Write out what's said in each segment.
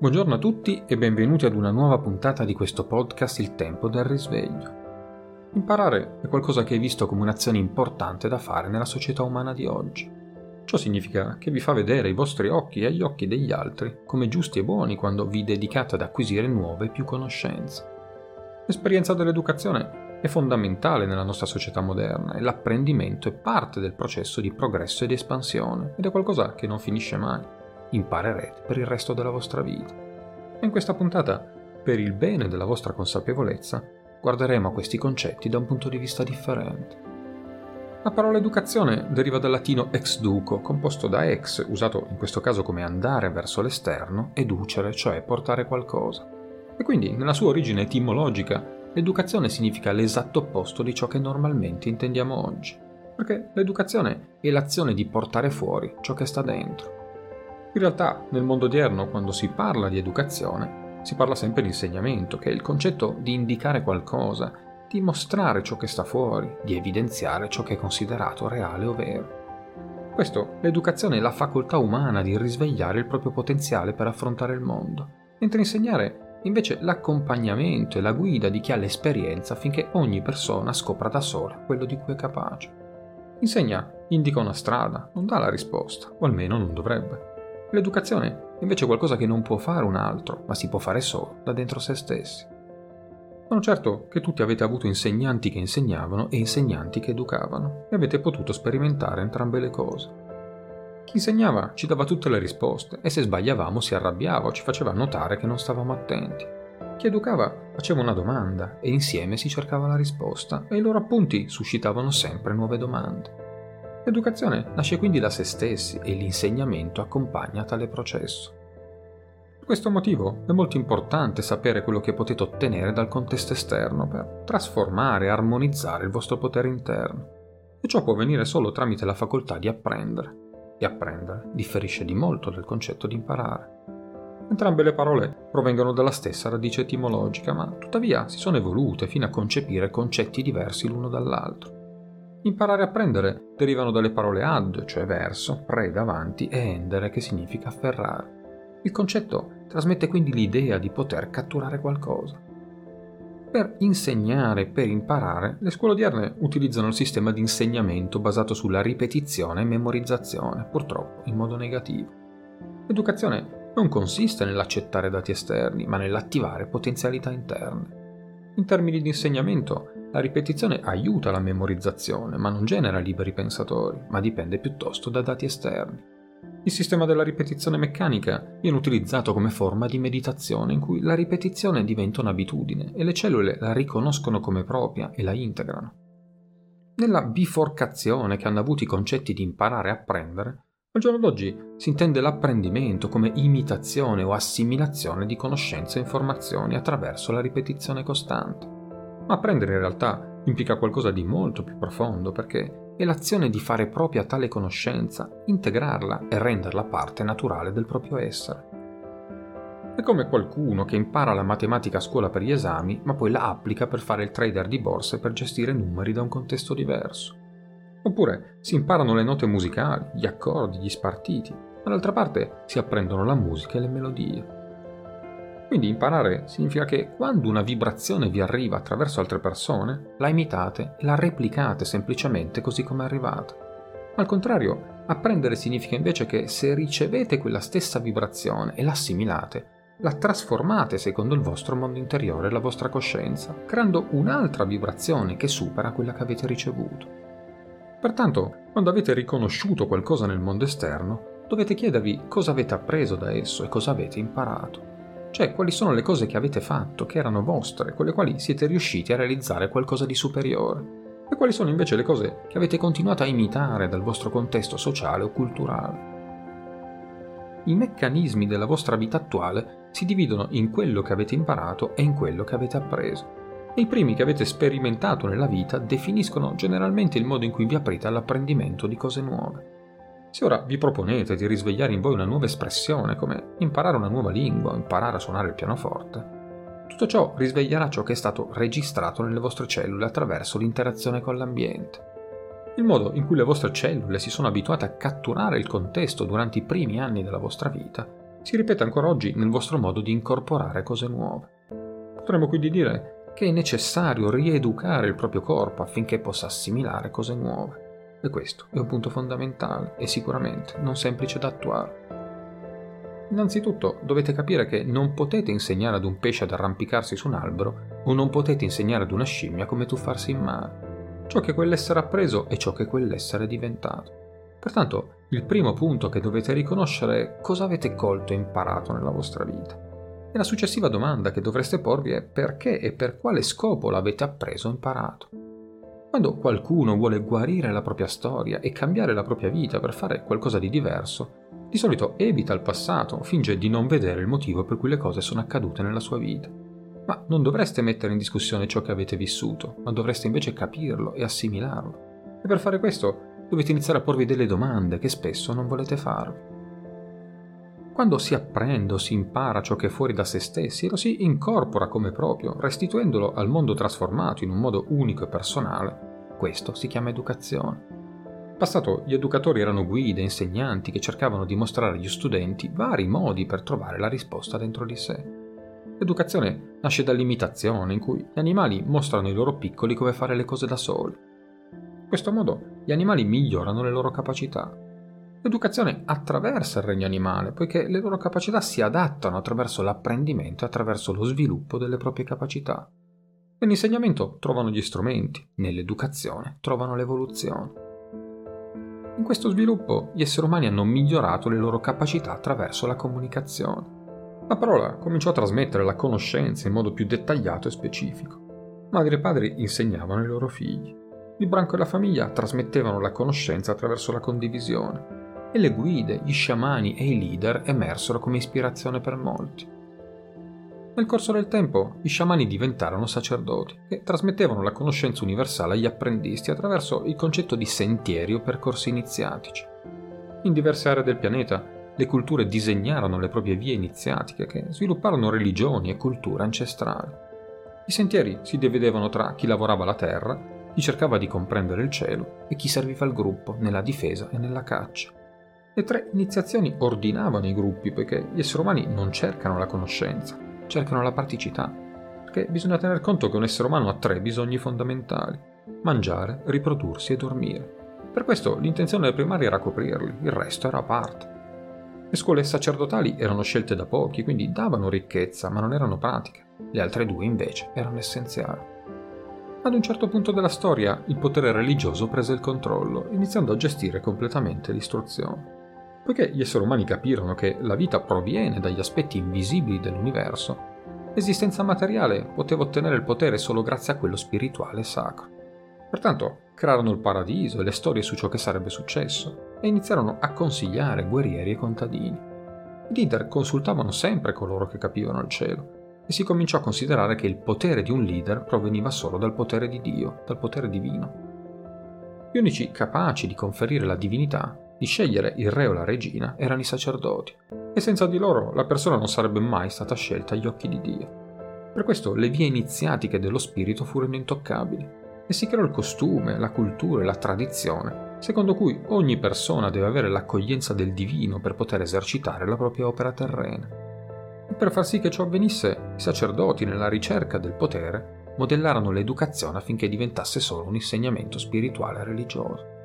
Buongiorno a tutti e benvenuti ad una nuova puntata di questo podcast Il tempo del risveglio. Imparare è qualcosa che è visto come un'azione importante da fare nella società umana di oggi. Ciò significa che vi fa vedere i vostri occhi e gli occhi degli altri come giusti e buoni quando vi dedicate ad acquisire nuove e più conoscenze. L'esperienza dell'educazione è fondamentale nella nostra società moderna e l'apprendimento è parte del processo di progresso e di espansione ed è qualcosa che non finisce mai imparerete per il resto della vostra vita. E in questa puntata, per il bene della vostra consapevolezza, guarderemo a questi concetti da un punto di vista differente. La parola educazione deriva dal latino ex duco, composto da ex, usato in questo caso come andare verso l'esterno, e ducere, cioè portare qualcosa. E quindi, nella sua origine etimologica, l'educazione significa l'esatto opposto di ciò che normalmente intendiamo oggi. Perché l'educazione è l'azione di portare fuori ciò che sta dentro. In realtà, nel mondo odierno, quando si parla di educazione, si parla sempre di insegnamento, che è il concetto di indicare qualcosa, di mostrare ciò che sta fuori, di evidenziare ciò che è considerato reale o vero. Questo, l'educazione è la facoltà umana di risvegliare il proprio potenziale per affrontare il mondo, mentre insegnare invece l'accompagnamento e la guida di chi ha l'esperienza affinché ogni persona scopra da sola quello di cui è capace. Insegna, indica una strada, non dà la risposta, o almeno non dovrebbe. L'educazione invece è qualcosa che non può fare un altro, ma si può fare solo da dentro se stessi. Sono certo che tutti avete avuto insegnanti che insegnavano e insegnanti che educavano, e avete potuto sperimentare entrambe le cose. Chi insegnava ci dava tutte le risposte e se sbagliavamo si arrabbiava o ci faceva notare che non stavamo attenti. Chi educava faceva una domanda e insieme si cercava la risposta e i loro appunti suscitavano sempre nuove domande. L'educazione nasce quindi da se stessi e l'insegnamento accompagna tale processo. Per questo motivo è molto importante sapere quello che potete ottenere dal contesto esterno per trasformare e armonizzare il vostro potere interno. E ciò può avvenire solo tramite la facoltà di apprendere. E apprendere differisce di molto dal concetto di imparare. Entrambe le parole provengono dalla stessa radice etimologica, ma tuttavia si sono evolute fino a concepire concetti diversi l'uno dall'altro. Imparare a prendere derivano dalle parole ad, cioè verso, pre davanti, e endere, che significa afferrare. Il concetto trasmette quindi l'idea di poter catturare qualcosa. Per insegnare per imparare, le scuole odierne utilizzano il sistema di insegnamento basato sulla ripetizione e memorizzazione, purtroppo in modo negativo. L'educazione non consiste nell'accettare dati esterni, ma nell'attivare potenzialità interne. In termini di insegnamento, la ripetizione aiuta la memorizzazione, ma non genera liberi pensatori, ma dipende piuttosto da dati esterni. Il sistema della ripetizione meccanica viene utilizzato come forma di meditazione in cui la ripetizione diventa un'abitudine e le cellule la riconoscono come propria e la integrano. Nella biforcazione che hanno avuto i concetti di imparare a apprendere, al giorno d'oggi si intende l'apprendimento come imitazione o assimilazione di conoscenze e informazioni attraverso la ripetizione costante. Ma apprendere in realtà implica qualcosa di molto più profondo perché è l'azione di fare propria tale conoscenza, integrarla e renderla parte naturale del proprio essere. È come qualcuno che impara la matematica a scuola per gli esami, ma poi la applica per fare il trader di borse per gestire numeri da un contesto diverso. Oppure si imparano le note musicali, gli accordi, gli spartiti, ma d'altra parte si apprendono la musica e le melodie. Quindi imparare significa che quando una vibrazione vi arriva attraverso altre persone, la imitate e la replicate semplicemente così come è arrivata. Al contrario, apprendere significa invece che se ricevete quella stessa vibrazione e l'assimilate, la trasformate secondo il vostro mondo interiore e la vostra coscienza, creando un'altra vibrazione che supera quella che avete ricevuto. Pertanto, quando avete riconosciuto qualcosa nel mondo esterno, dovete chiedervi cosa avete appreso da esso e cosa avete imparato. Cioè, quali sono le cose che avete fatto, che erano vostre, con le quali siete riusciti a realizzare qualcosa di superiore? E quali sono invece le cose che avete continuato a imitare dal vostro contesto sociale o culturale? I meccanismi della vostra vita attuale si dividono in quello che avete imparato e in quello che avete appreso. E i primi che avete sperimentato nella vita definiscono generalmente il modo in cui vi aprite all'apprendimento di cose nuove. Se ora vi proponete di risvegliare in voi una nuova espressione, come imparare una nuova lingua o imparare a suonare il pianoforte, tutto ciò risveglierà ciò che è stato registrato nelle vostre cellule attraverso l'interazione con l'ambiente. Il modo in cui le vostre cellule si sono abituate a catturare il contesto durante i primi anni della vostra vita si ripete ancora oggi nel vostro modo di incorporare cose nuove. Potremmo quindi dire che è necessario rieducare il proprio corpo affinché possa assimilare cose nuove. E questo è un punto fondamentale e sicuramente non semplice da attuare. Innanzitutto dovete capire che non potete insegnare ad un pesce ad arrampicarsi su un albero o non potete insegnare ad una scimmia come tuffarsi in mare. Ciò che quell'essere ha preso è ciò che quell'essere è diventato. Pertanto il primo punto che dovete riconoscere è cosa avete colto e imparato nella vostra vita. E la successiva domanda che dovreste porvi è perché e per quale scopo l'avete appreso o imparato. Quando qualcuno vuole guarire la propria storia e cambiare la propria vita per fare qualcosa di diverso, di solito evita il passato, finge di non vedere il motivo per cui le cose sono accadute nella sua vita. Ma non dovreste mettere in discussione ciò che avete vissuto, ma dovreste invece capirlo e assimilarlo. E per fare questo dovete iniziare a porvi delle domande che spesso non volete farvi. Quando si apprende o si impara ciò che è fuori da se stessi lo si incorpora come proprio, restituendolo al mondo trasformato in un modo unico e personale, questo si chiama educazione passato gli educatori erano guide, insegnanti che cercavano di mostrare agli studenti vari modi per trovare la risposta dentro di sé. L'educazione nasce dall'imitazione, in cui gli animali mostrano ai loro piccoli come fare le cose da soli. In questo modo gli animali migliorano le loro capacità. L'educazione attraversa il regno animale, poiché le loro capacità si adattano attraverso l'apprendimento e attraverso lo sviluppo delle proprie capacità. Nell'insegnamento trovano gli strumenti, nell'educazione trovano l'evoluzione. In questo sviluppo gli esseri umani hanno migliorato le loro capacità attraverso la comunicazione. La parola cominciò a trasmettere la conoscenza in modo più dettagliato e specifico. Madri e padri insegnavano ai loro figli. Il branco e la famiglia trasmettevano la conoscenza attraverso la condivisione. E le guide, gli sciamani e i leader emersero come ispirazione per molti. Nel corso del tempo, gli sciamani diventarono sacerdoti e trasmettevano la conoscenza universale agli apprendisti attraverso il concetto di sentieri o percorsi iniziatici. In diverse aree del pianeta, le culture disegnarono le proprie vie iniziatiche che svilupparono religioni e culture ancestrali. I sentieri si dividevano tra chi lavorava la terra, chi cercava di comprendere il cielo e chi serviva il gruppo nella difesa e nella caccia. Le tre iniziazioni ordinavano i gruppi poiché gli esseri umani non cercano la conoscenza, cercano la praticità, perché bisogna tener conto che un essere umano ha tre bisogni fondamentali, mangiare, riprodursi e dormire. Per questo l'intenzione primaria era coprirli, il resto era a parte. Le scuole sacerdotali erano scelte da pochi, quindi davano ricchezza, ma non erano pratiche. Le altre due invece erano essenziali. Ad un certo punto della storia il potere religioso prese il controllo, iniziando a gestire completamente l'istruzione. Poiché gli esseri umani capirono che la vita proviene dagli aspetti invisibili dell'universo, l'esistenza materiale poteva ottenere il potere solo grazie a quello spirituale sacro. Pertanto crearono il paradiso e le storie su ciò che sarebbe successo e iniziarono a consigliare guerrieri e contadini. I leader consultavano sempre coloro che capivano il cielo e si cominciò a considerare che il potere di un leader proveniva solo dal potere di Dio, dal potere divino. Gli unici capaci di conferire la divinità di scegliere il re o la regina erano i sacerdoti, e senza di loro la persona non sarebbe mai stata scelta agli occhi di Dio. Per questo le vie iniziatiche dello spirito furono intoccabili, e si creò il costume, la cultura e la tradizione, secondo cui ogni persona deve avere l'accoglienza del divino per poter esercitare la propria opera terrena. E per far sì che ciò avvenisse, i sacerdoti, nella ricerca del potere, modellarono l'educazione affinché diventasse solo un insegnamento spirituale e religioso.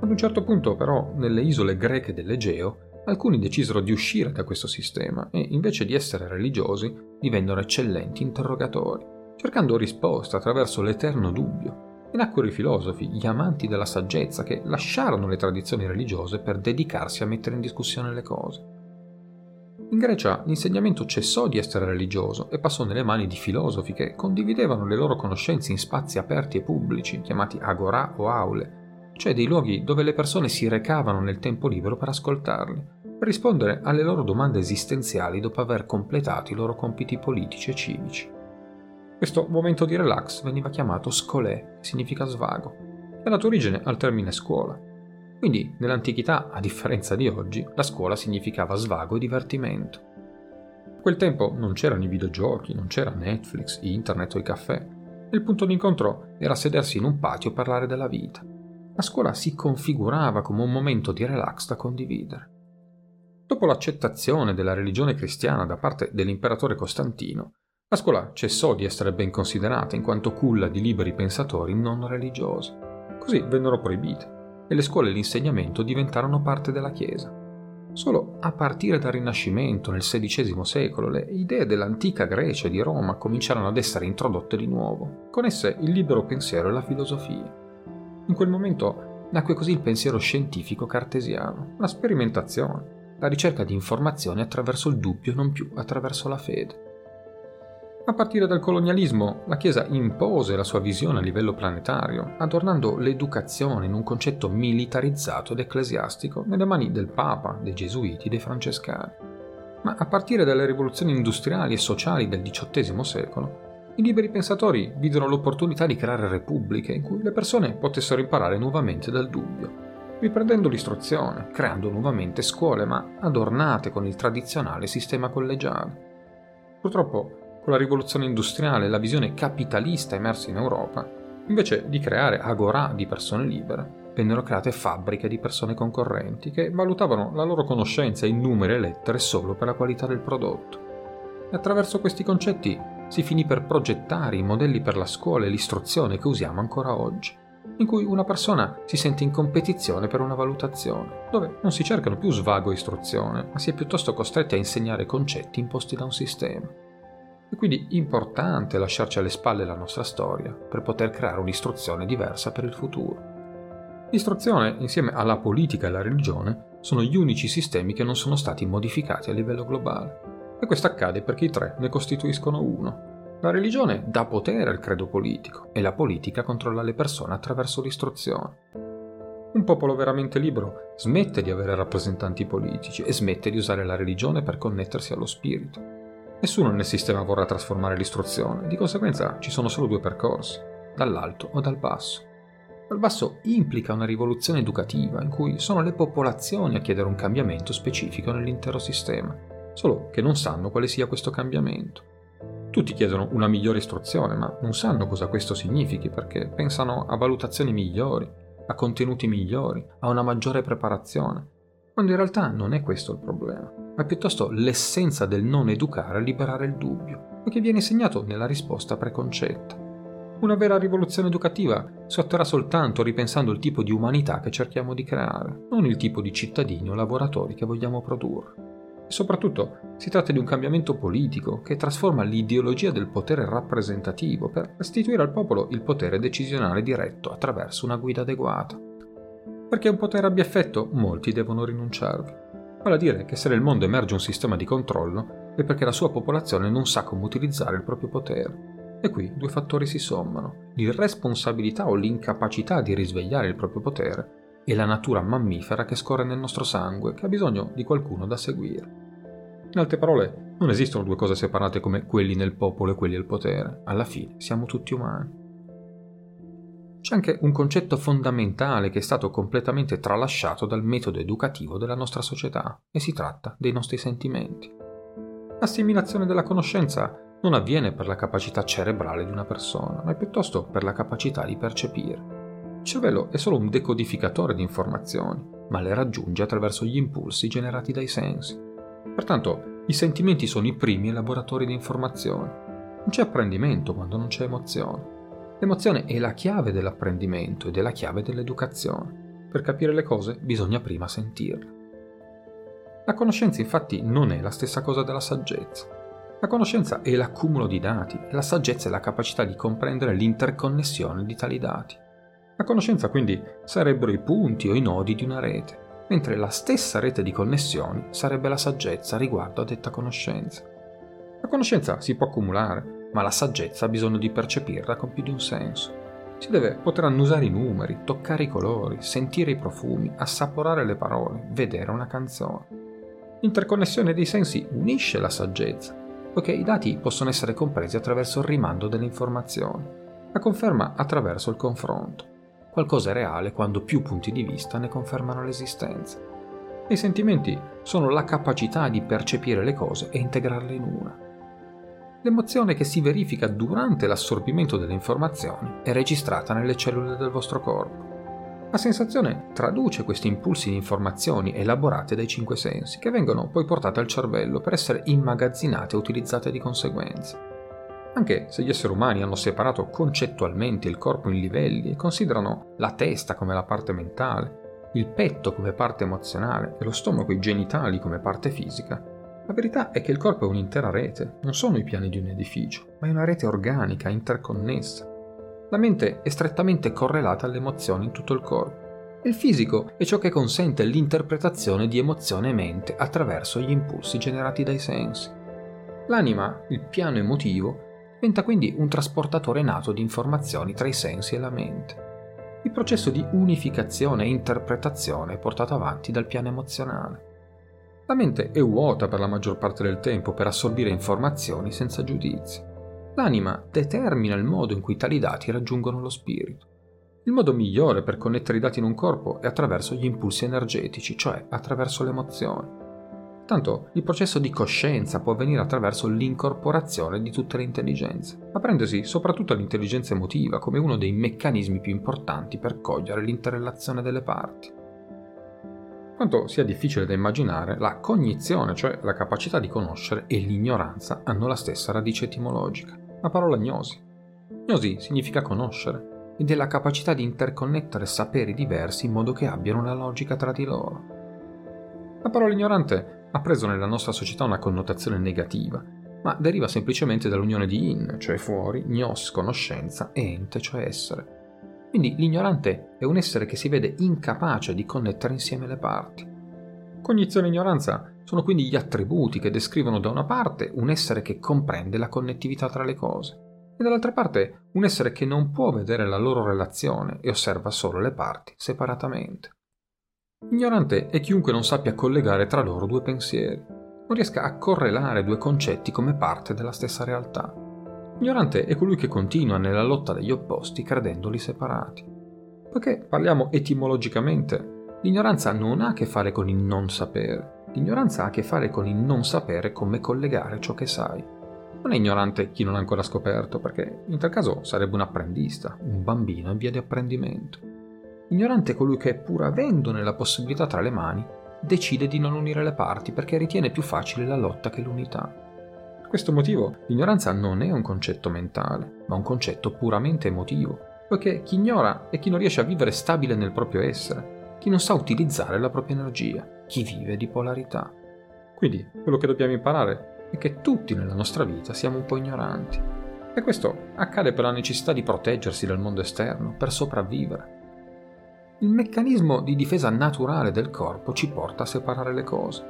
Ad un certo punto, però, nelle isole greche dell'Egeo, alcuni decisero di uscire da questo sistema e, invece di essere religiosi, divennero eccellenti interrogatori, cercando risposte attraverso l'eterno dubbio. E nacquero i filosofi, gli amanti della saggezza, che lasciarono le tradizioni religiose per dedicarsi a mettere in discussione le cose. In Grecia l'insegnamento cessò di essere religioso e passò nelle mani di filosofi che condividevano le loro conoscenze in spazi aperti e pubblici, chiamati agora o aule, cioè dei luoghi dove le persone si recavano nel tempo libero per ascoltarli, per rispondere alle loro domande esistenziali dopo aver completato i loro compiti politici e civici. Questo momento di relax veniva chiamato scolè, che significa svago, e ha dato origine al termine scuola. Quindi, nell'antichità, a differenza di oggi, la scuola significava svago e divertimento. A quel tempo non c'erano i videogiochi, non c'era Netflix, internet o il caffè. Il punto d'incontro era sedersi in un patio e parlare della vita la scuola si configurava come un momento di relax da condividere. Dopo l'accettazione della religione cristiana da parte dell'imperatore Costantino, la scuola cessò di essere ben considerata in quanto culla di liberi pensatori non religiosi. Così vennero proibite e le scuole e l'insegnamento diventarono parte della Chiesa. Solo a partire dal Rinascimento, nel XVI secolo, le idee dell'antica Grecia e di Roma cominciarono ad essere introdotte di nuovo, con esse il libero pensiero e la filosofia. In quel momento nacque così il pensiero scientifico cartesiano, la sperimentazione, la ricerca di informazioni attraverso il dubbio, non più attraverso la fede. A partire dal colonialismo, la Chiesa impose la sua visione a livello planetario, adornando l'educazione in un concetto militarizzato ed ecclesiastico nelle mani del Papa, dei Gesuiti, dei Francescani. Ma a partire dalle rivoluzioni industriali e sociali del XVIII secolo, i liberi pensatori videro l'opportunità di creare repubbliche in cui le persone potessero imparare nuovamente dal dubbio, riprendendo l'istruzione, creando nuovamente scuole, ma adornate con il tradizionale sistema collegiale. Purtroppo con la rivoluzione industriale e la visione capitalista emersa in Europa, invece di creare agorà di persone libere, vennero create fabbriche di persone concorrenti che valutavano la loro conoscenza in numeri e lettere solo per la qualità del prodotto. E attraverso questi concetti si finì per progettare i modelli per la scuola e l'istruzione che usiamo ancora oggi, in cui una persona si sente in competizione per una valutazione, dove non si cercano più svago e istruzione, ma si è piuttosto costretti a insegnare concetti imposti da un sistema. È quindi importante lasciarci alle spalle la nostra storia per poter creare un'istruzione diversa per il futuro. L'istruzione, insieme alla politica e alla religione, sono gli unici sistemi che non sono stati modificati a livello globale. E questo accade perché i tre ne costituiscono uno. La religione dà potere al credo politico e la politica controlla le persone attraverso l'istruzione. Un popolo veramente libero smette di avere rappresentanti politici e smette di usare la religione per connettersi allo spirito. Nessuno nel sistema vorrà trasformare l'istruzione, di conseguenza ci sono solo due percorsi, dall'alto o dal basso. Dal basso implica una rivoluzione educativa in cui sono le popolazioni a chiedere un cambiamento specifico nell'intero sistema, solo che non sanno quale sia questo cambiamento. Tutti chiedono una migliore istruzione, ma non sanno cosa questo significhi perché pensano a valutazioni migliori, a contenuti migliori, a una maggiore preparazione, quando in realtà non è questo il problema, ma piuttosto l'essenza del non educare a liberare il dubbio, che viene insegnato nella risposta preconcetta. Una vera rivoluzione educativa si otterrà soltanto ripensando il tipo di umanità che cerchiamo di creare, non il tipo di cittadini o lavoratori che vogliamo produrre. E soprattutto si tratta di un cambiamento politico che trasforma l'ideologia del potere rappresentativo per restituire al popolo il potere decisionale diretto attraverso una guida adeguata. Perché un potere abbia effetto, molti devono rinunciarvi. Vale a dire che se nel mondo emerge un sistema di controllo, è perché la sua popolazione non sa come utilizzare il proprio potere. E qui due fattori si sommano, l'irresponsabilità o l'incapacità di risvegliare il proprio potere e la natura mammifera che scorre nel nostro sangue, che ha bisogno di qualcuno da seguire. In altre parole, non esistono due cose separate come quelli nel popolo e quelli al potere. Alla fine siamo tutti umani. C'è anche un concetto fondamentale che è stato completamente tralasciato dal metodo educativo della nostra società e si tratta dei nostri sentimenti. L'assimilazione della conoscenza non avviene per la capacità cerebrale di una persona, ma piuttosto per la capacità di percepire. Il cervello è solo un decodificatore di informazioni, ma le raggiunge attraverso gli impulsi generati dai sensi. Pertanto, i sentimenti sono i primi elaboratori di informazioni. Non c'è apprendimento quando non c'è emozione. L'emozione è la chiave dell'apprendimento ed è la chiave dell'educazione. Per capire le cose bisogna prima sentirle. La conoscenza infatti non è la stessa cosa della saggezza. La conoscenza è l'accumulo di dati la saggezza è la capacità di comprendere l'interconnessione di tali dati. La conoscenza quindi sarebbero i punti o i nodi di una rete, mentre la stessa rete di connessioni sarebbe la saggezza riguardo a detta conoscenza. La conoscenza si può accumulare, ma la saggezza ha bisogno di percepirla con più di un senso. Si deve poter annusare i numeri, toccare i colori, sentire i profumi, assaporare le parole, vedere una canzone. L'interconnessione dei sensi unisce la saggezza, poiché i dati possono essere compresi attraverso il rimando delle informazioni, la conferma attraverso il confronto. Qualcosa è reale quando più punti di vista ne confermano l'esistenza. I sentimenti sono la capacità di percepire le cose e integrarle in una. L'emozione che si verifica durante l'assorbimento delle informazioni è registrata nelle cellule del vostro corpo. La sensazione traduce questi impulsi in informazioni elaborate dai cinque sensi, che vengono poi portate al cervello per essere immagazzinate e utilizzate di conseguenza. Anche se gli esseri umani hanno separato concettualmente il corpo in livelli e considerano la testa come la parte mentale, il petto come parte emozionale e lo stomaco e i genitali come parte fisica, la verità è che il corpo è un'intera rete, non sono i piani di un edificio, ma è una rete organica, interconnessa. La mente è strettamente correlata alle emozioni in tutto il corpo. Il fisico è ciò che consente l'interpretazione di emozione e mente attraverso gli impulsi generati dai sensi. L'anima, il piano emotivo, diventa quindi un trasportatore nato di informazioni tra i sensi e la mente. Il processo di unificazione e interpretazione è portato avanti dal piano emozionale. La mente è vuota per la maggior parte del tempo per assorbire informazioni senza giudizi. L'anima determina il modo in cui tali dati raggiungono lo spirito. Il modo migliore per connettere i dati in un corpo è attraverso gli impulsi energetici, cioè attraverso l'emozione. Tanto il processo di coscienza può avvenire attraverso l'incorporazione di tutte le intelligenze, aprendosi soprattutto l'intelligenza emotiva come uno dei meccanismi più importanti per cogliere l'interrelazione delle parti. Quanto sia difficile da immaginare, la cognizione, cioè la capacità di conoscere, e l'ignoranza hanno la stessa radice etimologica, la parola gnosi. Gnosi significa conoscere ed è la capacità di interconnettere saperi diversi in modo che abbiano una logica tra di loro. La parola ignorante ha preso nella nostra società una connotazione negativa, ma deriva semplicemente dall'unione di in, cioè fuori, gnos, conoscenza, e ente, cioè essere. Quindi l'ignorante è un essere che si vede incapace di connettere insieme le parti. Cognizione e ignoranza sono quindi gli attributi che descrivono da una parte un essere che comprende la connettività tra le cose e dall'altra parte un essere che non può vedere la loro relazione e osserva solo le parti separatamente. Ignorante è chiunque non sappia collegare tra loro due pensieri, non riesca a correlare due concetti come parte della stessa realtà. Ignorante è colui che continua nella lotta degli opposti credendoli separati. Poiché parliamo etimologicamente, l'ignoranza non ha a che fare con il non sapere, l'ignoranza ha a che fare con il non sapere come collegare ciò che sai. Non è ignorante chi non ha ancora scoperto, perché in tal caso sarebbe un apprendista, un bambino in via di apprendimento. Ignorante colui che, pur avendone la possibilità tra le mani, decide di non unire le parti perché ritiene più facile la lotta che l'unità. Per questo motivo l'ignoranza non è un concetto mentale, ma un concetto puramente emotivo, poiché chi ignora è chi non riesce a vivere stabile nel proprio essere, chi non sa utilizzare la propria energia, chi vive di polarità. Quindi quello che dobbiamo imparare è che tutti nella nostra vita siamo un po' ignoranti. E questo accade per la necessità di proteggersi dal mondo esterno, per sopravvivere. Il meccanismo di difesa naturale del corpo ci porta a separare le cose.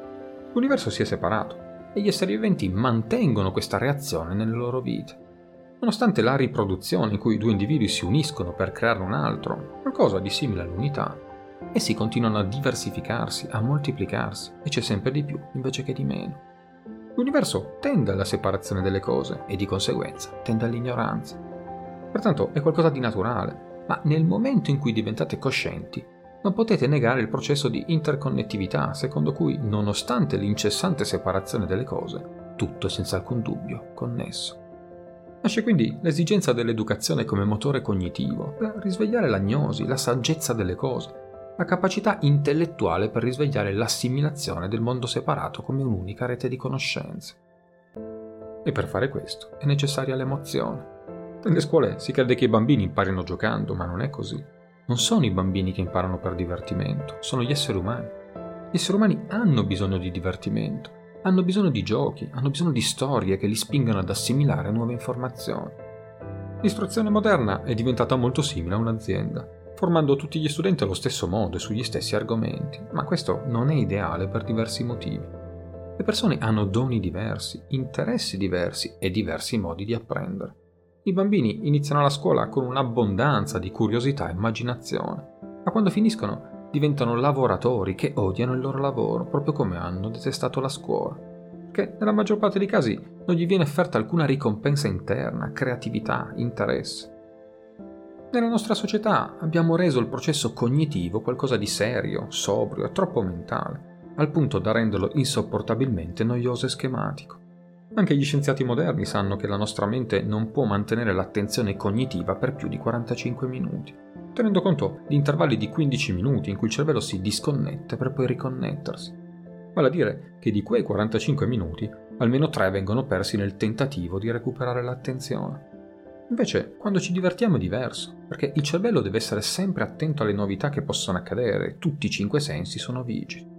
L'universo si è separato, e gli esseri viventi mantengono questa reazione nelle loro vite. Nonostante la riproduzione in cui due individui si uniscono per creare un altro, qualcosa di simile all'unità, essi continuano a diversificarsi, a moltiplicarsi e c'è sempre di più invece che di meno. L'universo tende alla separazione delle cose e di conseguenza tende all'ignoranza. Pertanto è qualcosa di naturale, ma nel momento in cui diventate coscienti, non potete negare il processo di interconnettività secondo cui, nonostante l'incessante separazione delle cose, tutto è senza alcun dubbio connesso. Nasce quindi l'esigenza dell'educazione come motore cognitivo per risvegliare l'agnosi, la saggezza delle cose, la capacità intellettuale per risvegliare l'assimilazione del mondo separato come un'unica rete di conoscenze. E per fare questo è necessaria l'emozione. Nelle scuole si crede che i bambini imparino giocando, ma non è così non sono i bambini che imparano per divertimento, sono gli esseri umani. Gli esseri umani hanno bisogno di divertimento, hanno bisogno di giochi, hanno bisogno di storie che li spingano ad assimilare nuove informazioni. L'istruzione moderna è diventata molto simile a un'azienda, formando tutti gli studenti allo stesso modo e sugli stessi argomenti, ma questo non è ideale per diversi motivi. Le persone hanno doni diversi, interessi diversi e diversi modi di apprendere. I bambini iniziano la scuola con un'abbondanza di curiosità e immaginazione, ma quando finiscono diventano lavoratori che odiano il loro lavoro, proprio come hanno detestato la scuola, perché nella maggior parte dei casi non gli viene offerta alcuna ricompensa interna, creatività, interesse. Nella nostra società abbiamo reso il processo cognitivo qualcosa di serio, sobrio e troppo mentale, al punto da renderlo insopportabilmente noioso e schematico. Anche gli scienziati moderni sanno che la nostra mente non può mantenere l'attenzione cognitiva per più di 45 minuti. tenendo conto di intervalli di 15 minuti in cui il cervello si disconnette per poi riconnettersi. Vale a dire che di quei 45 minuti almeno 3 vengono persi nel tentativo di recuperare l'attenzione. Invece, quando ci divertiamo è diverso, perché il cervello deve essere sempre attento alle novità che possono accadere, tutti i cinque sensi sono vigili.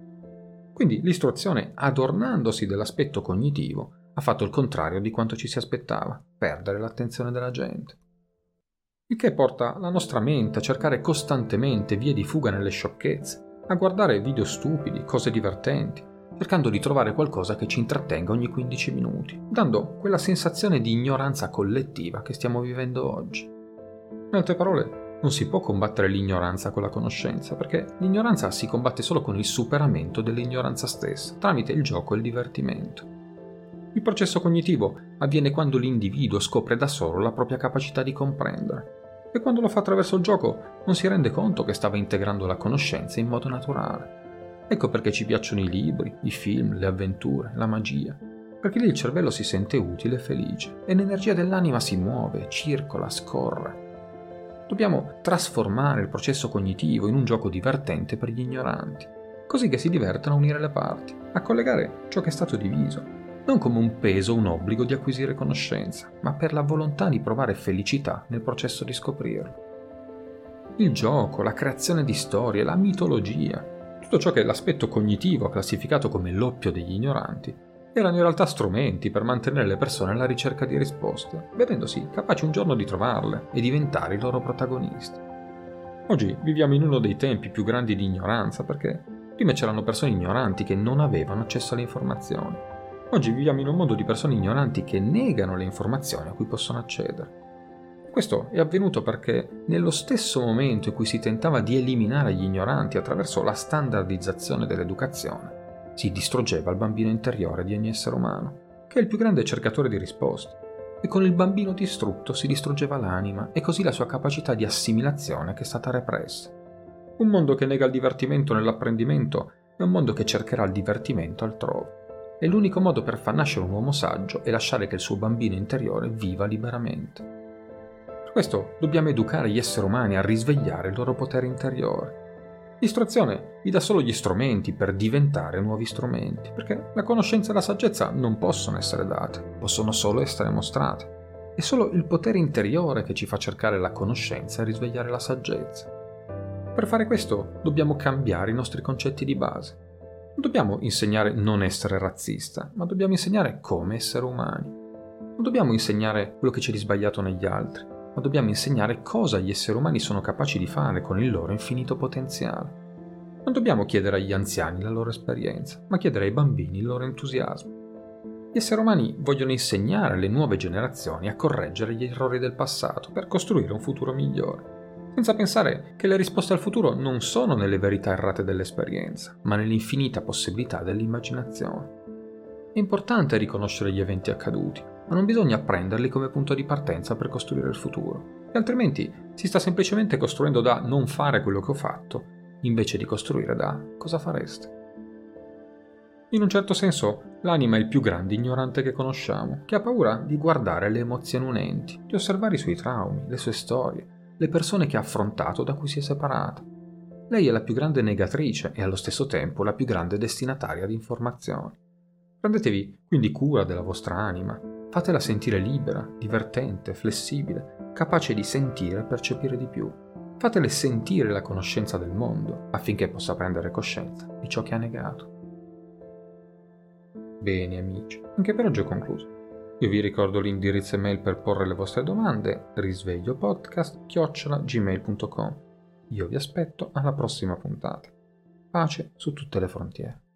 Quindi l'istruzione, adornandosi dell'aspetto cognitivo, ha fatto il contrario di quanto ci si aspettava, perdere l'attenzione della gente. Il che porta la nostra mente a cercare costantemente vie di fuga nelle sciocchezze, a guardare video stupidi, cose divertenti, cercando di trovare qualcosa che ci intrattenga ogni 15 minuti, dando quella sensazione di ignoranza collettiva che stiamo vivendo oggi. In altre parole, non si può combattere l'ignoranza con la conoscenza, perché l'ignoranza si combatte solo con il superamento dell'ignoranza stessa, tramite il gioco e il divertimento. Il processo cognitivo avviene quando l'individuo scopre da solo la propria capacità di comprendere e quando lo fa attraverso il gioco non si rende conto che stava integrando la conoscenza in modo naturale. Ecco perché ci piacciono i libri, i film, le avventure, la magia, perché lì il cervello si sente utile e felice e l'energia dell'anima si muove, circola, scorre. Dobbiamo trasformare il processo cognitivo in un gioco divertente per gli ignoranti, così che si divertano a unire le parti, a collegare ciò che è stato diviso, non come un peso o un obbligo di acquisire conoscenza, ma per la volontà di provare felicità nel processo di scoprirlo. Il gioco, la creazione di storie, la mitologia, tutto ciò che l'aspetto cognitivo ha classificato come l'oppio degli ignoranti erano in realtà strumenti per mantenere le persone alla ricerca di risposte, vedendosi capaci un giorno di trovarle e diventare i loro protagonisti. Oggi viviamo in uno dei tempi più grandi di ignoranza perché prima c'erano persone ignoranti che non avevano accesso alle informazioni. Oggi viviamo in un mondo di persone ignoranti che negano le informazioni a cui possono accedere. Questo è avvenuto perché nello stesso momento in cui si tentava di eliminare gli ignoranti attraverso la standardizzazione dell'educazione, si distruggeva il bambino interiore di ogni essere umano, che è il più grande cercatore di risposte, e con il bambino distrutto si distruggeva l'anima e così la sua capacità di assimilazione che è stata repressa. Un mondo che nega il divertimento nell'apprendimento è un mondo che cercherà il divertimento altrove. E l'unico modo per far nascere un uomo saggio è lasciare che il suo bambino interiore viva liberamente. Per questo dobbiamo educare gli esseri umani a risvegliare il loro potere interiore. L'istruzione vi dà solo gli strumenti per diventare nuovi strumenti, perché la conoscenza e la saggezza non possono essere date, possono solo essere mostrate. È solo il potere interiore che ci fa cercare la conoscenza e risvegliare la saggezza. Per fare questo dobbiamo cambiare i nostri concetti di base. Non dobbiamo insegnare non essere razzista, ma dobbiamo insegnare come essere umani. Non dobbiamo insegnare quello che c'è di sbagliato negli altri, ma dobbiamo insegnare cosa gli esseri umani sono capaci di fare con il loro infinito potenziale. Non dobbiamo chiedere agli anziani la loro esperienza, ma chiedere ai bambini il loro entusiasmo. Gli esseri umani vogliono insegnare alle nuove generazioni a correggere gli errori del passato per costruire un futuro migliore, senza pensare che le risposte al futuro non sono nelle verità errate dell'esperienza, ma nell'infinita possibilità dell'immaginazione. È importante riconoscere gli eventi accaduti, ma non bisogna prenderli come punto di partenza per costruire il futuro, e altrimenti si sta semplicemente costruendo da non fare quello che ho fatto, invece di costruire da cosa fareste. In un certo senso, l'anima è il più grande ignorante che conosciamo, che ha paura di guardare le emozioni unenti, di osservare i suoi traumi, le sue storie, le persone che ha affrontato da cui si è separata. Lei è la più grande negatrice e allo stesso tempo la più grande destinataria di informazioni. Prendetevi quindi cura della vostra anima, Fatela sentire libera, divertente, flessibile, capace di sentire e percepire di più. Fatele sentire la conoscenza del mondo affinché possa prendere coscienza di ciò che ha negato. Bene amici, anche per oggi ho concluso. Io vi ricordo l'indirizzo email per porre le vostre domande, risvegliopodcast.gmail.com. Io vi aspetto alla prossima puntata. Pace su tutte le frontiere.